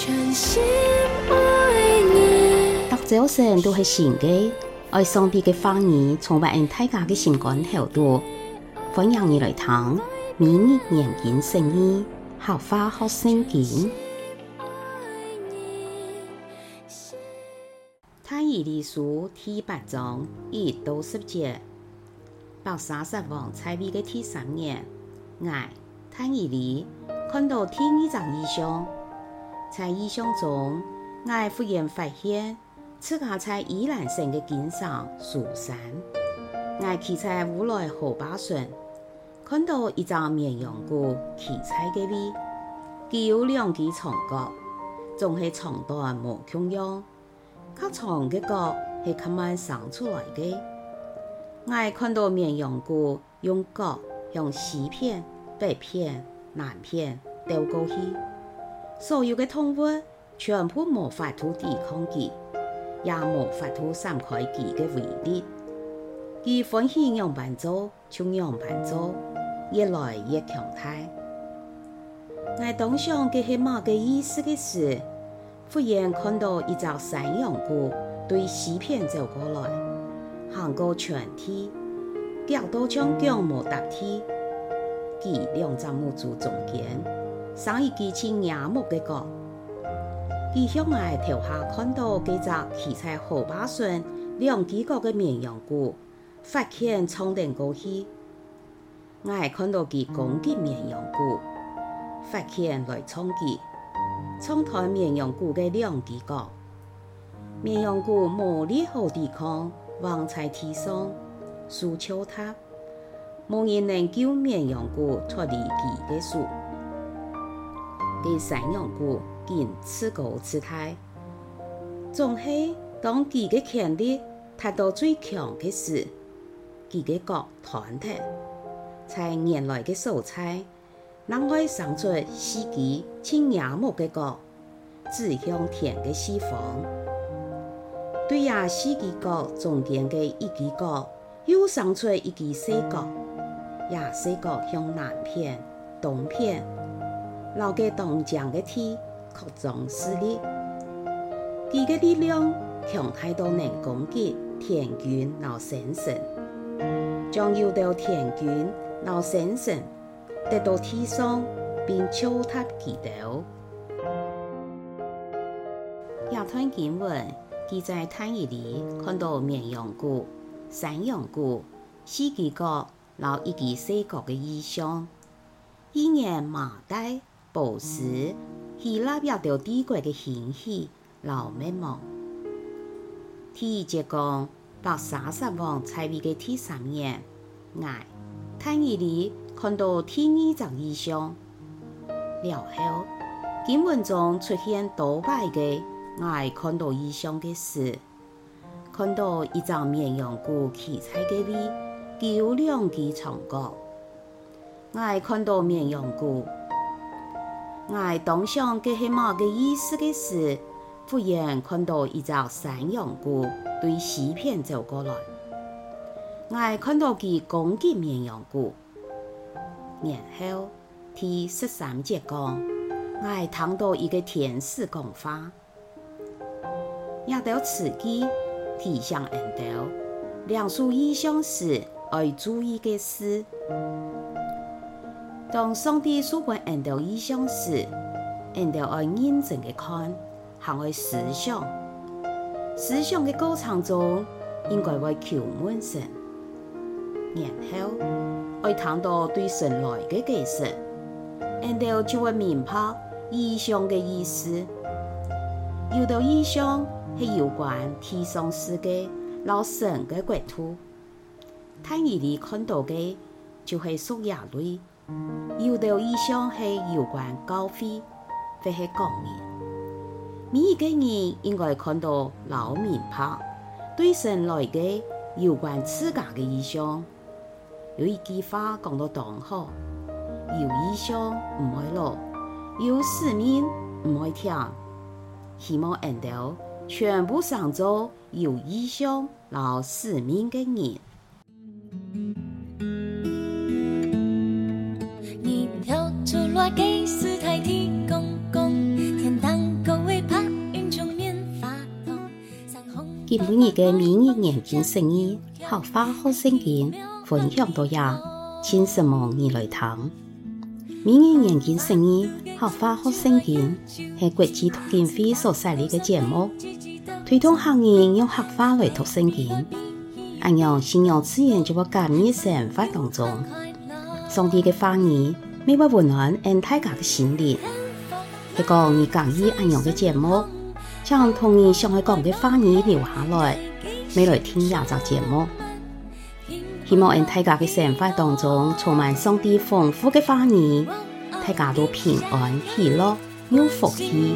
全心爱你。大早晨都是新的，爱上帝的话语充满大家的心肝头度。欢迎你来听，明日研经圣经，好花好圣经。但以理书第八章一到十节，伯沙十王在位的第三年，我但以理看到第二张异象，在异象中，我忽然发现自家在以兰城的顶上书山，我骑在乌来河坝上，看到一只绵羊羔骑在嘅位，佢有两只长角，总系长短无穷样，较长的角系较慢生出来的。我看到绵羊羔用角向西片、北片。南片丢过去，所有的动物全部无法度抵抗佢，也无法度闪开佢的威力。佢欢喜样板做，就样板做，越来越强大。我当想佢系么个意思的时，忽然看到一只山羊羔对西片走过来，行过全体，脚都像强模搭梯。佢两只母猪中间，生一支青杨木的角。佢向我头下看到几只骑在河坝上两只角的绵羊羔，发枪冲顶过去。我还看到佢攻击绵羊羔，发枪来冲击，冲断绵羊羔的两只角。绵羊羔无力好抵抗，亡在地上，树敲塌。无人能救绵羊羔脱离其的手，给山羊羔仅自高自大。总系当其的权力达到最强的时，其的角团脱，在原来的所在，能会生出四支青杨木的角，指向天的西方。对呀，四支角中间的一支角，又生出一支细角。也是个向南片、东片，老给东江的天扩张势力，佢的力量强大到能攻击天军老先生，将有到天军老先生得到天上，并敲塌其头。亚团经文记载但以理看到绵羊羔、山羊羔、四支角。老一个细角的异象，一年马代、波斯、希腊亚洲帝国的兴起、老灭亡。第一节讲，伯沙撒王在位的第三年，我但以理看到第二张异象，了后经文中出现多摆个我看到异象的事，看到一张绵羊羔骑在个里。有两支长角，我看到绵羊羔，我当想这是么个意思的时，忽然看到一只山羊羔对西片走过来，我看到佢攻击绵羊羔，然后第十三节讲，我听到一个天使讲话，也到此机提醒人道，两书异象时。爱注意的事，当上帝所关人道异象时，人道爱认真的看，还爱思想。思想的过程中，应该会求问神，然后爱谈到对神来的解释，人道就会明白异象的意思。有的异象系有关天上世界、老神的国土。但以理看到的就系属亚类，有的异象系有关高飞，或系讲人。每一个人应该看到老明白，对神来的有关自家的意象。有一句话讲得当好：有意象唔会落，有使命唔会停。希望人都全部上做有意象、老使命的人。给四太公公添汤狗尾盼，云中念佛童。今天个明日眼睛生意，合法好生钱，分享大家，请什么你来听。明日眼睛生意，合法好生钱，系国际托金会所设立个节目，推动行业用合法来托生钱，按用信用资源就把革命生活当中，上帝个发言。每晚温暖俺大家的心灵，一个你讲意按样嘅节目。将童年上海讲的话语留下来，每来听廿集节目。希望恩大家的生活当中充满上帝丰富的话语，大家都平安喜乐有福气。